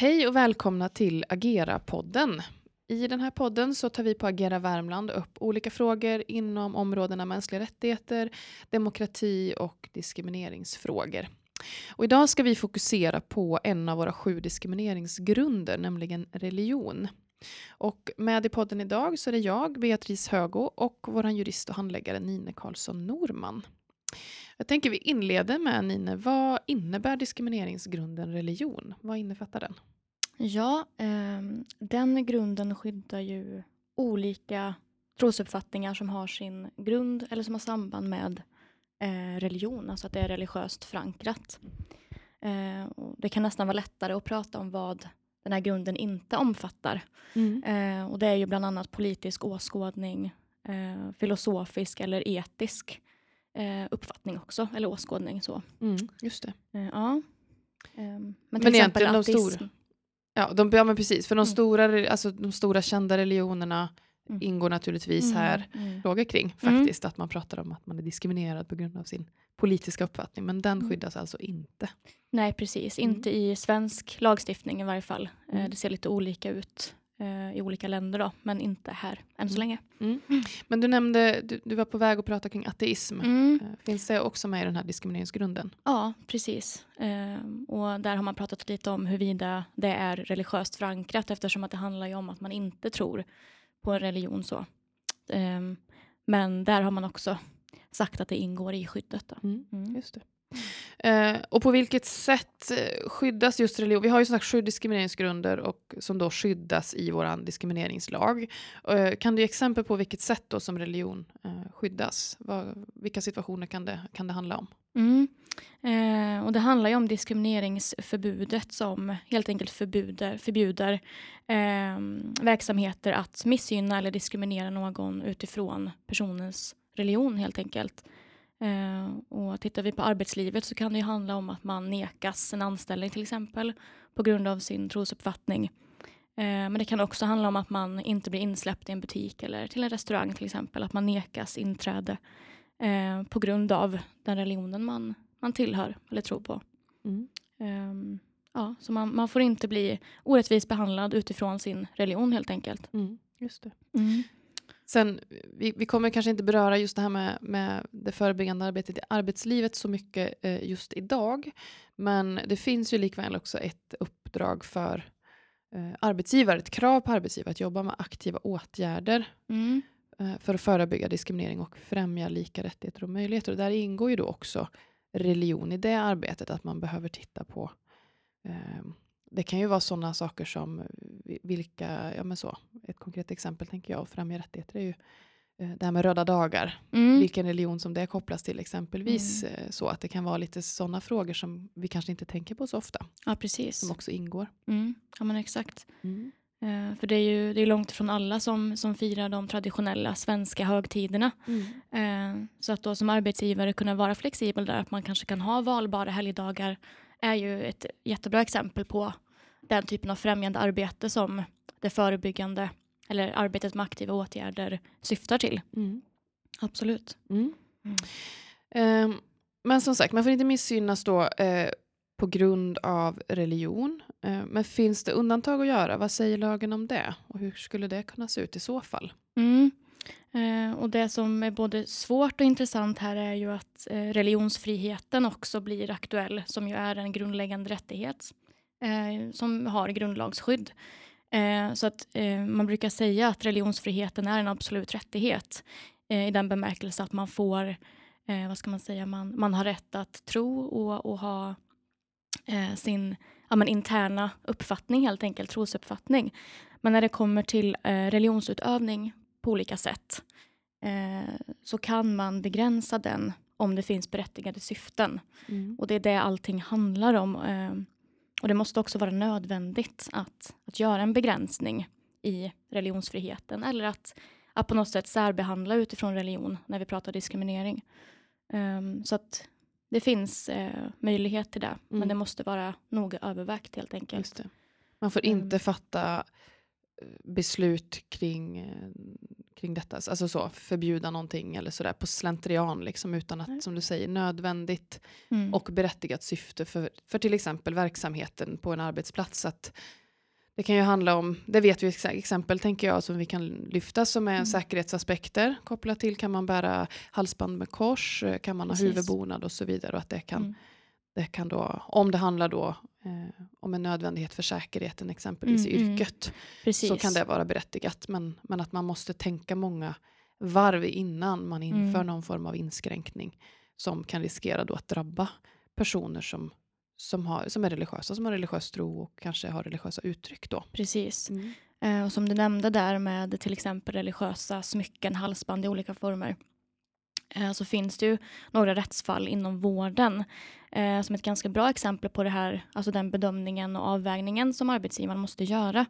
Hej och välkomna till Agera-podden. I den här podden så tar vi på Agera Värmland upp olika frågor inom områdena mänskliga rättigheter, demokrati och diskrimineringsfrågor. Och idag ska vi fokusera på en av våra sju diskrimineringsgrunder, nämligen religion. Och med i podden idag så är det jag, Beatrice Högo och vår jurist och handläggare Nine Karlsson Norman. Jag tänker vi inleder med Nine, vad innebär diskrimineringsgrunden religion? Vad innefattar den? Ja, eh, den grunden skyddar ju olika trosuppfattningar som har sin grund eller som har samband med eh, religion, alltså att det är religiöst förankrat. Eh, det kan nästan vara lättare att prata om vad den här grunden inte omfattar. Mm. Eh, och det är ju bland annat politisk åskådning, eh, filosofisk eller etisk eh, uppfattning också, eller åskådning. Så. Mm, just det. ja. men till men exempel ateism. De stora, ja, de, ja, men precis. För de, mm. stora, alltså, de stora kända religionerna mm. ingår naturligtvis mm. här mm. frågor kring mm. faktiskt. Att man pratar om att man är diskriminerad på grund av sin politiska uppfattning. Men den mm. skyddas alltså inte. Nej, precis. Inte i svensk lagstiftning i varje fall. Eh, det ser lite olika ut eh, i olika länder då, men inte här än så länge. Mm. Men du nämnde, du, du, var på väg att prata kring ateism. Mm. Eh, finns det också med i den här diskrimineringsgrunden? Ja, precis. Eh, och där har man pratat lite om huruvida det är religiöst förankrat eftersom att det handlar ju om att man inte tror på en religion så. Eh, men där har man också sagt att det ingår i skyddet. Mm. mm. Just det. Eh, och på vilket sätt eh, skyddas just religion? Vi har ju som sagt sju diskrimineringsgrunder och, som då skyddas i vår diskrimineringslag. Eh, kan du ge exempel på vilket sätt då som religion eh, skyddas? Var, vilka situationer kan det, kan det handla om? Mm. Eh, och det handlar ju om diskrimineringsförbudet som helt enkelt förbjuder, förbjuder eh, verksamheter att missgynna eller diskriminera någon utifrån personens religion helt enkelt. Eh, och tittar vi på arbetslivet så kan det handla om att man nekas en anställning till exempel på grund av sin trosuppfattning. Eh, men det kan också handla om att man inte blir insläppt i en butik eller till en restaurang till exempel. Att man nekas inträde eh, på grund av den religionen man, man tillhör eller tror på. Mm. Um, ja, så man, man, får inte bli orättvist behandlad utifrån sin religion helt enkelt. Mm, just det. Mm. Sen, vi, vi, kommer kanske inte beröra just det här med, med det förebyggande arbetet i arbetslivet så mycket eh, just idag. Men det finns ju likväl också ett uppdrag för eh, arbetsgivare, ett krav på arbetsgivare att jobba med aktiva åtgärder mm. eh, för att förebygga diskriminering och främja lika rättigheter och möjligheter. Och där ingår ju då också religion i det arbetet, att man behöver titta på eh, det kan ju vara sådana saker som vilka, ja men så, ett konkret exempel tänker jag, främja rättigheter är ju eh, det här med röda dagar, mm. vilken religion som det kopplas till exempelvis. Mm. Eh, så att det kan vara lite sådana frågor som vi kanske inte tänker på så ofta. Ja, precis. Som också ingår. Mm. Ja, men exakt. Uh, för det är ju det är långt från alla som, som firar de traditionella svenska högtiderna. Uh, så att då som arbetsgivare kunna vara flexibel där, att man kanske kan ha valbara helgdagar är ju ett jättebra exempel på den typen av främjande arbete som det förebyggande eller arbetet med aktiva åtgärder syftar till. Mm. Absolut. Mm. Mm. Eh, men som sagt, man får inte missgynnas då eh, på grund av religion. Eh, men finns det undantag att göra? Vad säger lagen om det? Och hur skulle det kunna se ut i så fall? Mm. Eh, och det som är både svårt och intressant här är ju att eh, religionsfriheten också blir aktuell, som ju är en grundläggande rättighet eh, som har grundlagsskydd. Eh, så att eh, man brukar säga att religionsfriheten är en absolut rättighet eh, i den bemärkelse att man får, eh, vad ska man säga, man, man har rätt att tro och, och ha eh, sin ja, men interna uppfattning helt enkelt, trosuppfattning. Men när det kommer till eh, religionsutövning på olika sätt eh, så kan man begränsa den om det finns berättigade syften. Mm. Och det är det allting handlar om. Eh, och det måste också vara nödvändigt att, att göra en begränsning i religionsfriheten eller att, att på något sätt särbehandla utifrån religion när vi pratar diskriminering. Um, så att det finns eh, möjlighet till det, mm. men det måste vara noga övervägt helt enkelt. Man får inte um, fatta beslut kring kring detta. Alltså så, förbjuda någonting eller sådär på slentrian, liksom, utan att, som du säger, nödvändigt Mm. och berättigat syfte för, för till exempel verksamheten på en arbetsplats. Att det kan ju handla om, det vet vi ex- exempel tänker jag som vi kan lyfta som är Mm. säkerhetsaspekter kopplat till kan man bära halsband med kors, kan man ha Precis. huvudbonad och så vidare. Och att det kan, Mm. det kan då, om det handlar då eh, om en nödvändighet för säkerheten exempelvis i Mm, mm. yrket Precis. så kan det vara berättigat. Men, men att man måste tänka många varv innan man inför Mm. någon form av inskränkning som kan riskera då att drabba personer som, som, har, som är religiösa, som har religiös tro och kanske har religiösa uttryck då. Precis. Mm. Eh, och som du nämnde där med till exempel religiösa smycken, halsband i olika former. Eh, så finns det ju några rättsfall inom vården eh, som ett ganska bra exempel på det här, alltså den bedömningen och avvägningen som arbetsgivaren måste göra.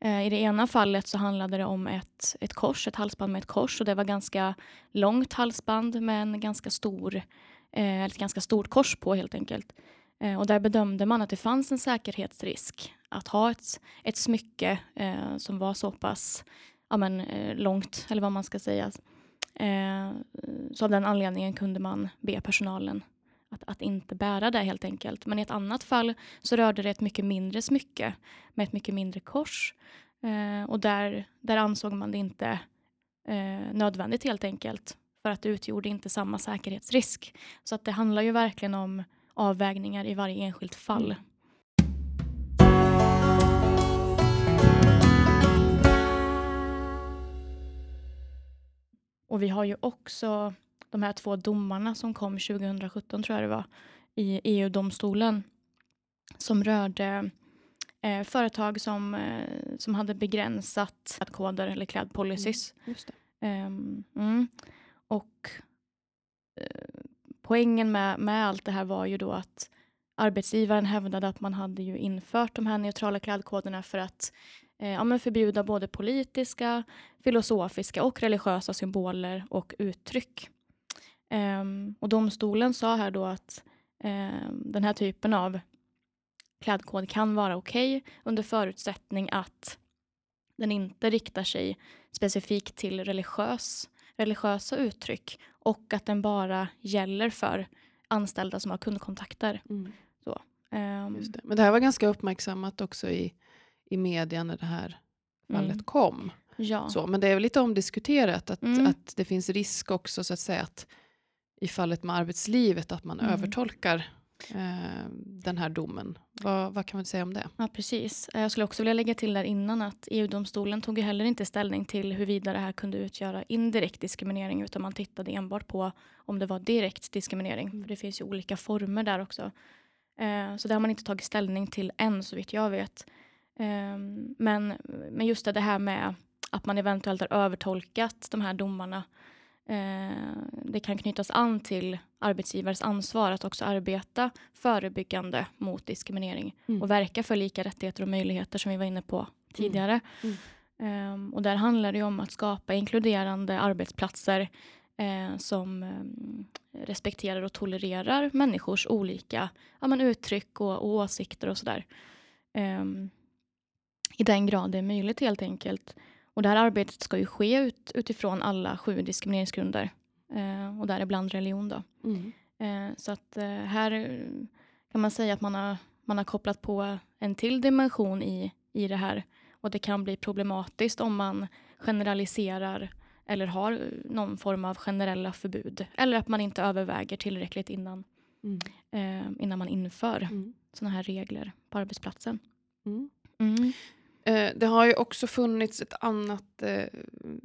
Eh, I det ena fallet så handlade det om ett, ett kors, ett halsband med ett kors och det var ganska långt halsband med en ganska stor, eh, ett ganska stort kors på helt enkelt. Eh, och där bedömde man att det fanns en säkerhetsrisk att ha ett, ett smycke eh, som var så pass ja, men, eh, långt, eller vad man ska säga. Eh, så av den anledningen kunde man be personalen att, att inte bära det helt enkelt. Men i ett annat fall så rörde det ett mycket mindre smycke med ett mycket mindre kors. Eh, och där, där ansåg man det inte eh, nödvändigt helt enkelt. För att det utgjorde inte samma säkerhetsrisk. Så att det handlar ju verkligen om avvägningar i varje enskilt fall. Mm. Och vi har ju också de här två domarna som kom 2017 tror jag det var i EU-domstolen som rörde eh, företag som, eh, som hade begränsat klädkoder eller klädpolicies. Just det. Ehm, mm. Och eh, poängen med, med allt det här var ju då att arbetsgivaren hävdade att man hade ju infört de här neutrala klädkoderna för att eh, ja, förbjuda både politiska, filosofiska och religiösa symboler och uttryck. Ehm, och domstolen sa här då att ehm, den här typen av klädkod kan vara okej under förutsättning att den inte riktar sig specifikt till religiös, religiösa uttryck och att den bara gäller för anställda som har kundkontakter. Mm. Ehm, Just det. Men det här var ganska uppmärksammat också i, i media när det här fallet Mm. kom. Ja. Så, men det är väl lite omdiskuterat att, Mm. att det finns risk också så att säga att i fallet med arbetslivet att man Mm. övertolkar eh, den här domen. Vad, vad kan man säga om det? Ja, precis. Eh, Jag skulle också vilja lägga till där innan att EU-domstolen tog ju heller inte ställning till huruvida det här kunde utgöra indirekt diskriminering utan man tittade enbart på om det var direkt diskriminering. Mm. För det finns ju olika former där också. Eh, Så det har man inte tagit ställning till än så vitt jag vet. Ehm, Men, men just det, här med att man eventuellt har övertolkat de här domarna. eh, Det kan knytas an till arbetsgivares ansvar att också arbeta förebyggande mot diskriminering Mm. och verka för lika rättigheter och möjligheter som vi var inne på tidigare. Mm. Ehm, och där handlar det om att skapa inkluderande arbetsplatser eh, som ehm, respekterar och tolererar människors olika ja, men uttryck och, och åsikter och sådär. Ehm, I den grad det är möjligt helt enkelt. Och det här arbetet ska ju ske ut, utifrån alla sju diskrimineringsgrunder. Eh, och däribland religion då. Mm. Eh, så att eh, här kan man säga att man har, man har kopplat på en till dimension i, i det här. Och det kan bli problematiskt om man generaliserar eller har någon form av generella förbud. Eller att man inte överväger tillräckligt innan, Mm. eh, innan man inför Mm. sådana här regler på arbetsplatsen. Mm. Eh, det har ju också funnits ett annat eh,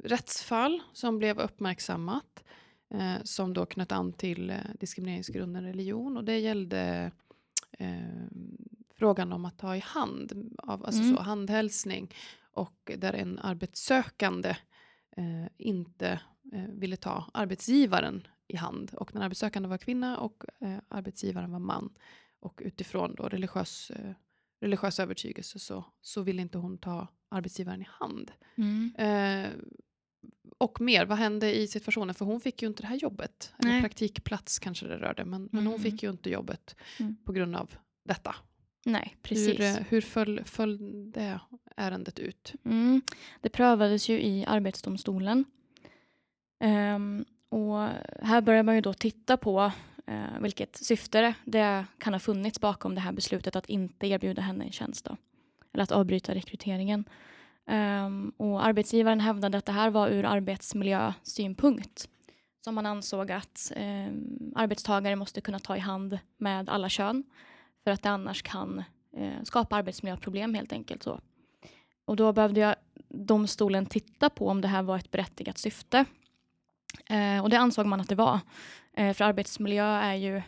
rättsfall som blev uppmärksammat eh, som då knöt an till diskrimineringsgrunden religion. Och det gällde frågan om att ta i hand, av, alltså Mm. så, handhälsning. Och där en arbetssökande eh, inte eh, ville ta arbetsgivaren i hand. Och den arbetssökande var kvinna och eh, arbetsgivaren var man. Och utifrån då religiös religiös övertygelse så, så vill inte hon ta arbetsgivaren i hand. Mm. Eh, och mer, vad hände i situationen? För hon fick ju inte det här jobbet. Eller praktikplats kanske det rörde, men, men hon Mm. fick ju inte jobbet Mm. på grund av detta. Nej, precis. Hur, eh, hur föll, föll det ärendet ut? Mm. Det prövades ju i Arbetsdomstolen Um, och här börjar man ju då titta på Eh, vilket syfte det kan ha funnits bakom det här beslutet att inte erbjuda henne en tjänst. Då, eller att avbryta rekryteringen. Um, och arbetsgivaren hävdade att det här var ur arbetsmiljösynpunkt som man ansåg att um, arbetstagare måste kunna ta i hand med alla kön för att det annars kan uh, skapa arbetsmiljöproblem helt enkelt. Så. Och då behövde jag domstolen titta på om det här var ett berättigat syfte. Uh, och det ansåg man att det var. Uh, för arbetsmiljö är ju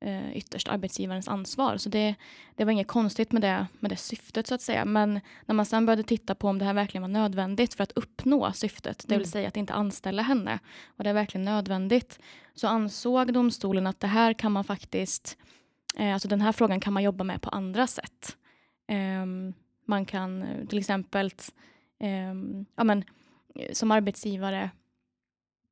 eh, ytterst arbetsgivarens ansvar. Så det, det var inget konstigt med det, med det syftet så att säga. Men när man sen började titta på om det här verkligen var nödvändigt för att uppnå syftet, det vill mm. säga att inte anställa henne, och det är verkligen nödvändigt, så ansåg domstolen att det här kan man faktiskt, eh, alltså den här frågan kan man jobba med på andra sätt. Eh, man kan till exempel ehm, ja, men, som arbetsgivare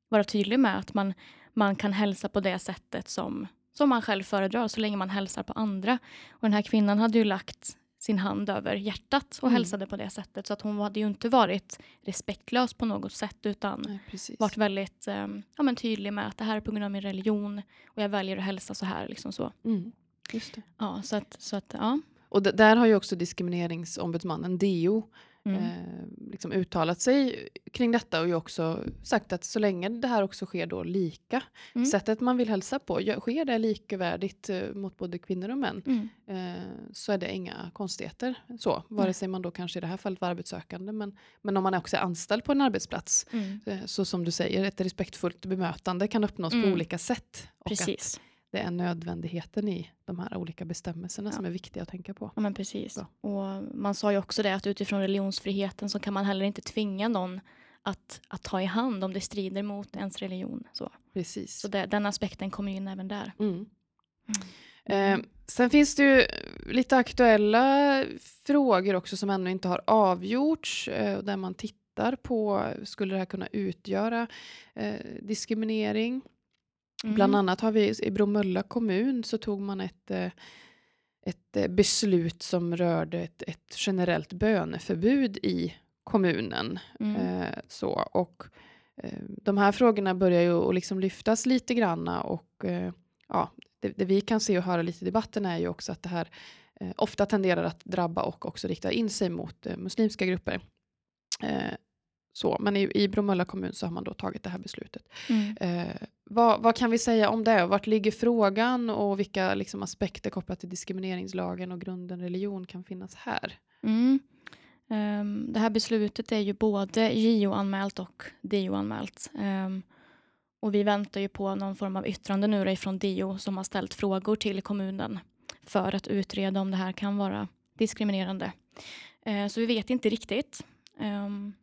vara tydlig med att man, man kan hälsa på det sättet som som man själv föredrar så länge man hälsar på andra. Och den här kvinnan hade ju lagt sin hand över hjärtat och mm. hälsade på det sättet. Så att hon hade ju inte varit respektlös på något sätt utan Nej, varit väldigt um, ja, men tydlig med att det här är på grund av min religion och jag väljer att hälsa så här. Liksom så. Mm. Just det. Ja, så att, så att, ja. Och där har ju också diskrimineringsombudsmannen DO mm. eh, liksom uttalat sig kring detta och ju också sagt att så länge det här också sker då lika, mm. sättet man vill hälsa på, sker det likvärdigt eh, mot både kvinnor och män, mm. eh, så är det inga konstigheter. Så, vare sig man då kanske i det här fallet var arbetssökande, men, men om man också är anställd på en arbetsplats, mm. eh, så som du säger, ett respektfullt bemötande kan uppnås på mm. olika sätt. Precis det är nödvändigheten i de här olika bestämmelserna ja. som är viktiga att tänka på. Ja, men precis. Så. Och man sa ju också det att utifrån religionsfriheten så kan man heller inte tvinga någon att, att ta i hand om det strider mot ens religion. Så, precis. så det, den aspekten kommer in även där. Mm. Mm. Eh, sen finns det ju lite aktuella frågor också som ännu inte har avgjorts eh, där man tittar på, skulle det här kunna utgöra eh, diskriminering? Mm. Bland annat har vi i Bromölla kommun så tog man ett, eh, ett eh, beslut som rörde ett, ett generellt böneförbud i kommunen. Mm. Eh, så, och eh, de här frågorna börjar ju liksom lyftas lite granna och eh, ja, det, det, vi kan se och höra lite i debatten är ju också att det här eh, ofta tenderar att drabba och också rikta in sig mot muslimska grupper. Så, men i, i Bromölla kommun så har man då tagit det här beslutet. Mm. Eh, vad, vad, kan vi säga om det? Vart ligger frågan och vilka liksom, aspekter kopplat till diskrimineringslagen och grunden religion kan finnas här? Mm. Um, det här beslutet är ju både JO-anmält och DO-anmält. Um, och vi väntar ju på någon form av yttrande nu från DO som har ställt frågor till kommunen för att utreda om det här kan vara diskriminerande. Uh, så vi vet inte riktigt. Um,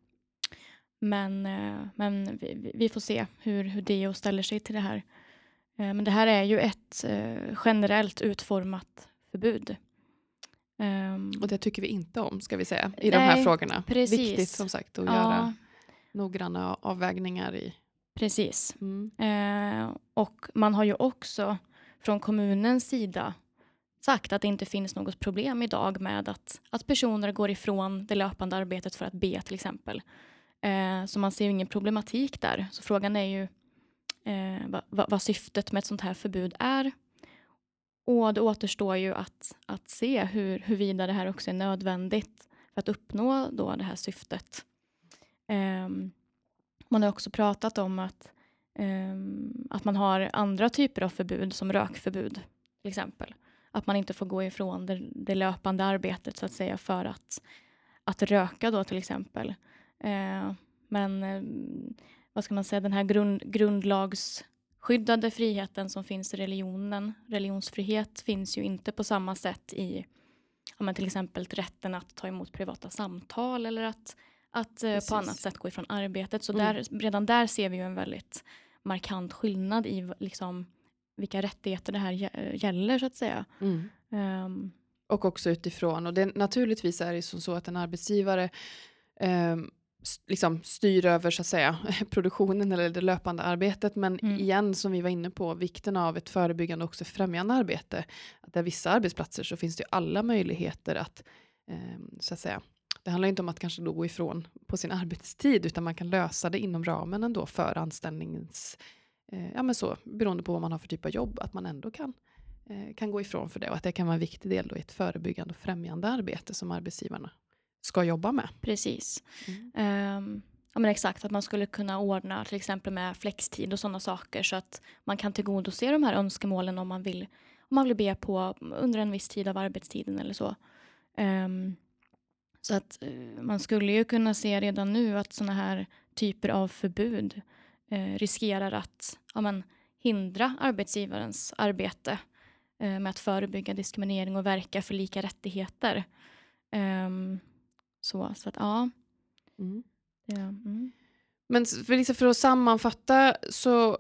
men, eh, men vi, vi, får se hur, hur DO ställer sig till det här. Eh, men det här är ju ett eh, generellt utformat förbud. Ehm, och det tycker vi inte om, ska vi säga, i Nej, de här frågorna. Precis. Viktigt som sagt att ja. göra noggranna avvägningar i. Precis. Mm. Eh, och man har ju också från kommunens sida sagt att det inte finns något problem idag med att, att personer går ifrån det löpande arbetet för att be till exempel. Eh, så man ser ju ingen problematik där. Så frågan är ju eh, vad, vad, syftet med ett sånt här förbud är. Och det återstår ju att, att se hur, huruvida det här också är nödvändigt för att uppnå då det här syftet. Eh, man har också pratat om att, ehm, att man har andra typer av förbud som rökförbud till exempel. Att man inte får gå ifrån det, det löpande arbetet så att säga för att, att röka då till exempel. Eh, men eh, vad ska man säga, den här grund, grundlagsskyddade friheten som finns i religionen, religionsfrihet finns ju inte på samma sätt i ja, men till exempel rätten att ta emot privata samtal eller att, att eh, på annat sätt gå ifrån arbetet. Så mm. där, redan där ser vi ju en väldigt markant skillnad i liksom, vilka rättigheter det här gäller så att säga. Mm. Um, och också utifrån, och det, naturligtvis är det som så att en arbetsgivare um, liksom styr över så att säga produktionen eller det löpande arbetet. Men mm. igen som vi var inne på, vikten av ett förebyggande och också främjande arbete. Att där vissa arbetsplatser så finns det alla möjligheter att, eh, så att säga, det handlar inte om att kanske då gå ifrån på sin arbetstid, utan man kan lösa det inom ramen ändå för anställningens, eh, ja men så, beroende på vad man har för typ av jobb, att man ändå kan, eh, kan gå ifrån för det och att det kan vara en viktig del då i ett förebyggande och främjande arbete som arbetsgivarna ska jobba med. Precis. Mm. Um, ja, men exakt, att man skulle kunna ordna till exempel med flextid och sådana saker så att man kan tillgodose de här önskemålen om man vill, om man vill be på under en viss tid av arbetstiden eller så. Um, så att uh, man skulle ju kunna se redan nu att sådana här typer av förbud uh, riskerar att ja, men, hindra arbetsgivarens arbete uh, med att förebygga diskriminering och verka för lika rättigheter. Um, så, så att ja. Mm. ja mm. Men för, liksom för att sammanfatta så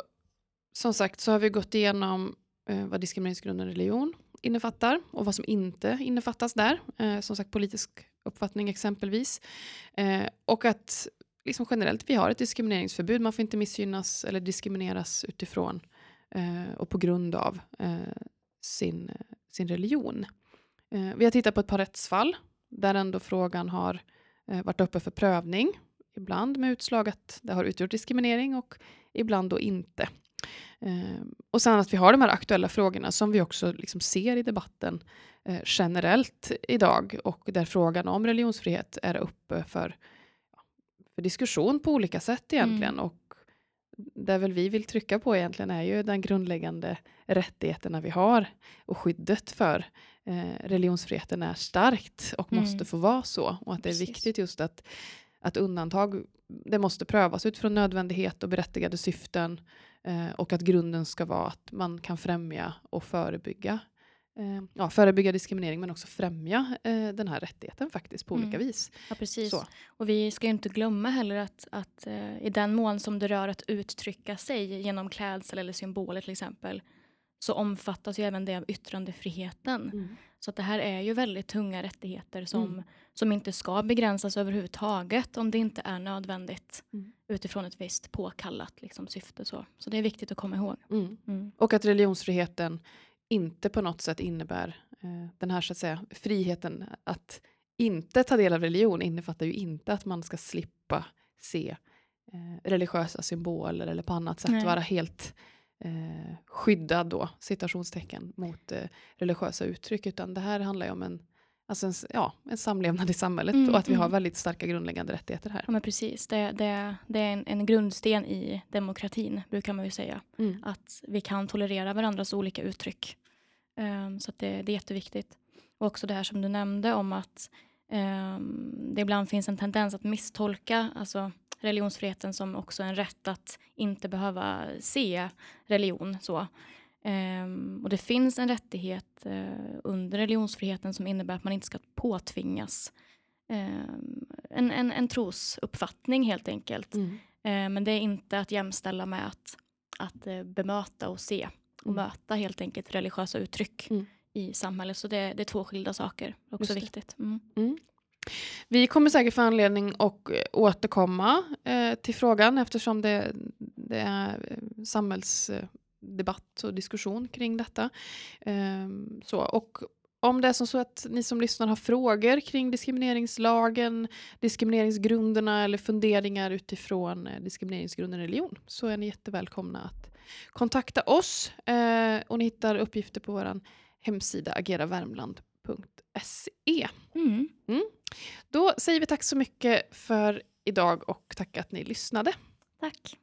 som sagt så har vi gått igenom eh, vad diskrimineringsgrunden religion innefattar och vad som inte innefattas där. Eh, som sagt politisk uppfattning exempelvis. Eh, och att liksom generellt vi har ett diskrimineringsförbud. Man får inte missgynnas eller diskrimineras utifrån eh, och på grund av eh, sin, sin religion. Eh, vi har tittat på ett par rättsfall där ändå frågan har eh, varit uppe för prövning. Ibland med utslag att det har utgjort diskriminering och ibland då inte. Eh, och sen att vi har de här aktuella frågorna som vi också liksom ser i debatten eh, generellt idag och där frågan om religionsfrihet är uppe för, för diskussion på olika sätt egentligen. Mm. Och det väl vi vill trycka på egentligen är ju den grundläggande rättigheterna vi har och skyddet för eh, religionsfriheten är starkt och mm. måste få vara så. Och att det är Precis. viktigt just att, att undantag det måste prövas utifrån nödvändighet och berättigade syften eh, och att grunden ska vara att man kan främja och förebygga eh, ja, förebygga diskriminering men också främja eh, den här rättigheten faktiskt på mm. olika vis. Ja, precis. Så. Och vi ska inte glömma heller att, att eh, i den mån som det rör att uttrycka sig genom klädsel eller symboler till exempel så omfattas ju även det av yttrandefriheten. Mm. Så att det här är ju väldigt tunga rättigheter som, mm. som inte ska begränsas överhuvudtaget om det inte är nödvändigt mm. utifrån ett visst påkallat liksom, syfte. Så. så det är viktigt att komma ihåg. Mm. Mm. Och att religionsfriheten inte på något sätt innebär eh, den här så att säga, friheten att inte ta del av religion innefattar ju inte att man ska slippa se eh, religiösa symboler eller på annat sätt Nej. vara helt eh, skyddad då, citationstecken, mot eh, religiösa uttryck, utan det här handlar ju om en, alltså en, ja, en samlevnad i samhället mm, och att vi mm. har väldigt starka grundläggande rättigheter här. Ja, men precis. Det, det, det är en, en, grundsten i demokratin, brukar man ju säga. Mm. Att vi kan tolerera varandras olika uttryck. Um, så det, det är jätteviktigt. Och också det här som du nämnde om att um, det ibland finns en tendens att misstolka alltså, religionsfriheten som också en rätt att inte behöva se religion. Så. Um, och det finns en rättighet uh, under religionsfriheten som innebär att man inte ska påtvingas um, en, en, en trosuppfattning helt enkelt. Mm. Uh, men det är inte att jämställa med att, att uh, bemöta och se och mm. möta helt enkelt religiösa uttryck mm. i samhället. Så det, det, är två skilda saker. Också viktigt. Vi kommer säkert få anledning att eh, återkomma eh, till frågan eftersom det, det är eh, samhällsdebatt och diskussion kring detta. Eh, så, och om det är som så att ni som lyssnar har frågor kring diskrimineringslagen, diskrimineringsgrunderna eller funderingar utifrån eh, diskrimineringsgrunden religion så är ni jättevälkomna att kontakta oss. Eh, och ni hittar uppgifter på vår hemsida ageravärmland.se. Mm. Mm. Då säger vi tack så mycket för idag och tack att ni lyssnade. Tack.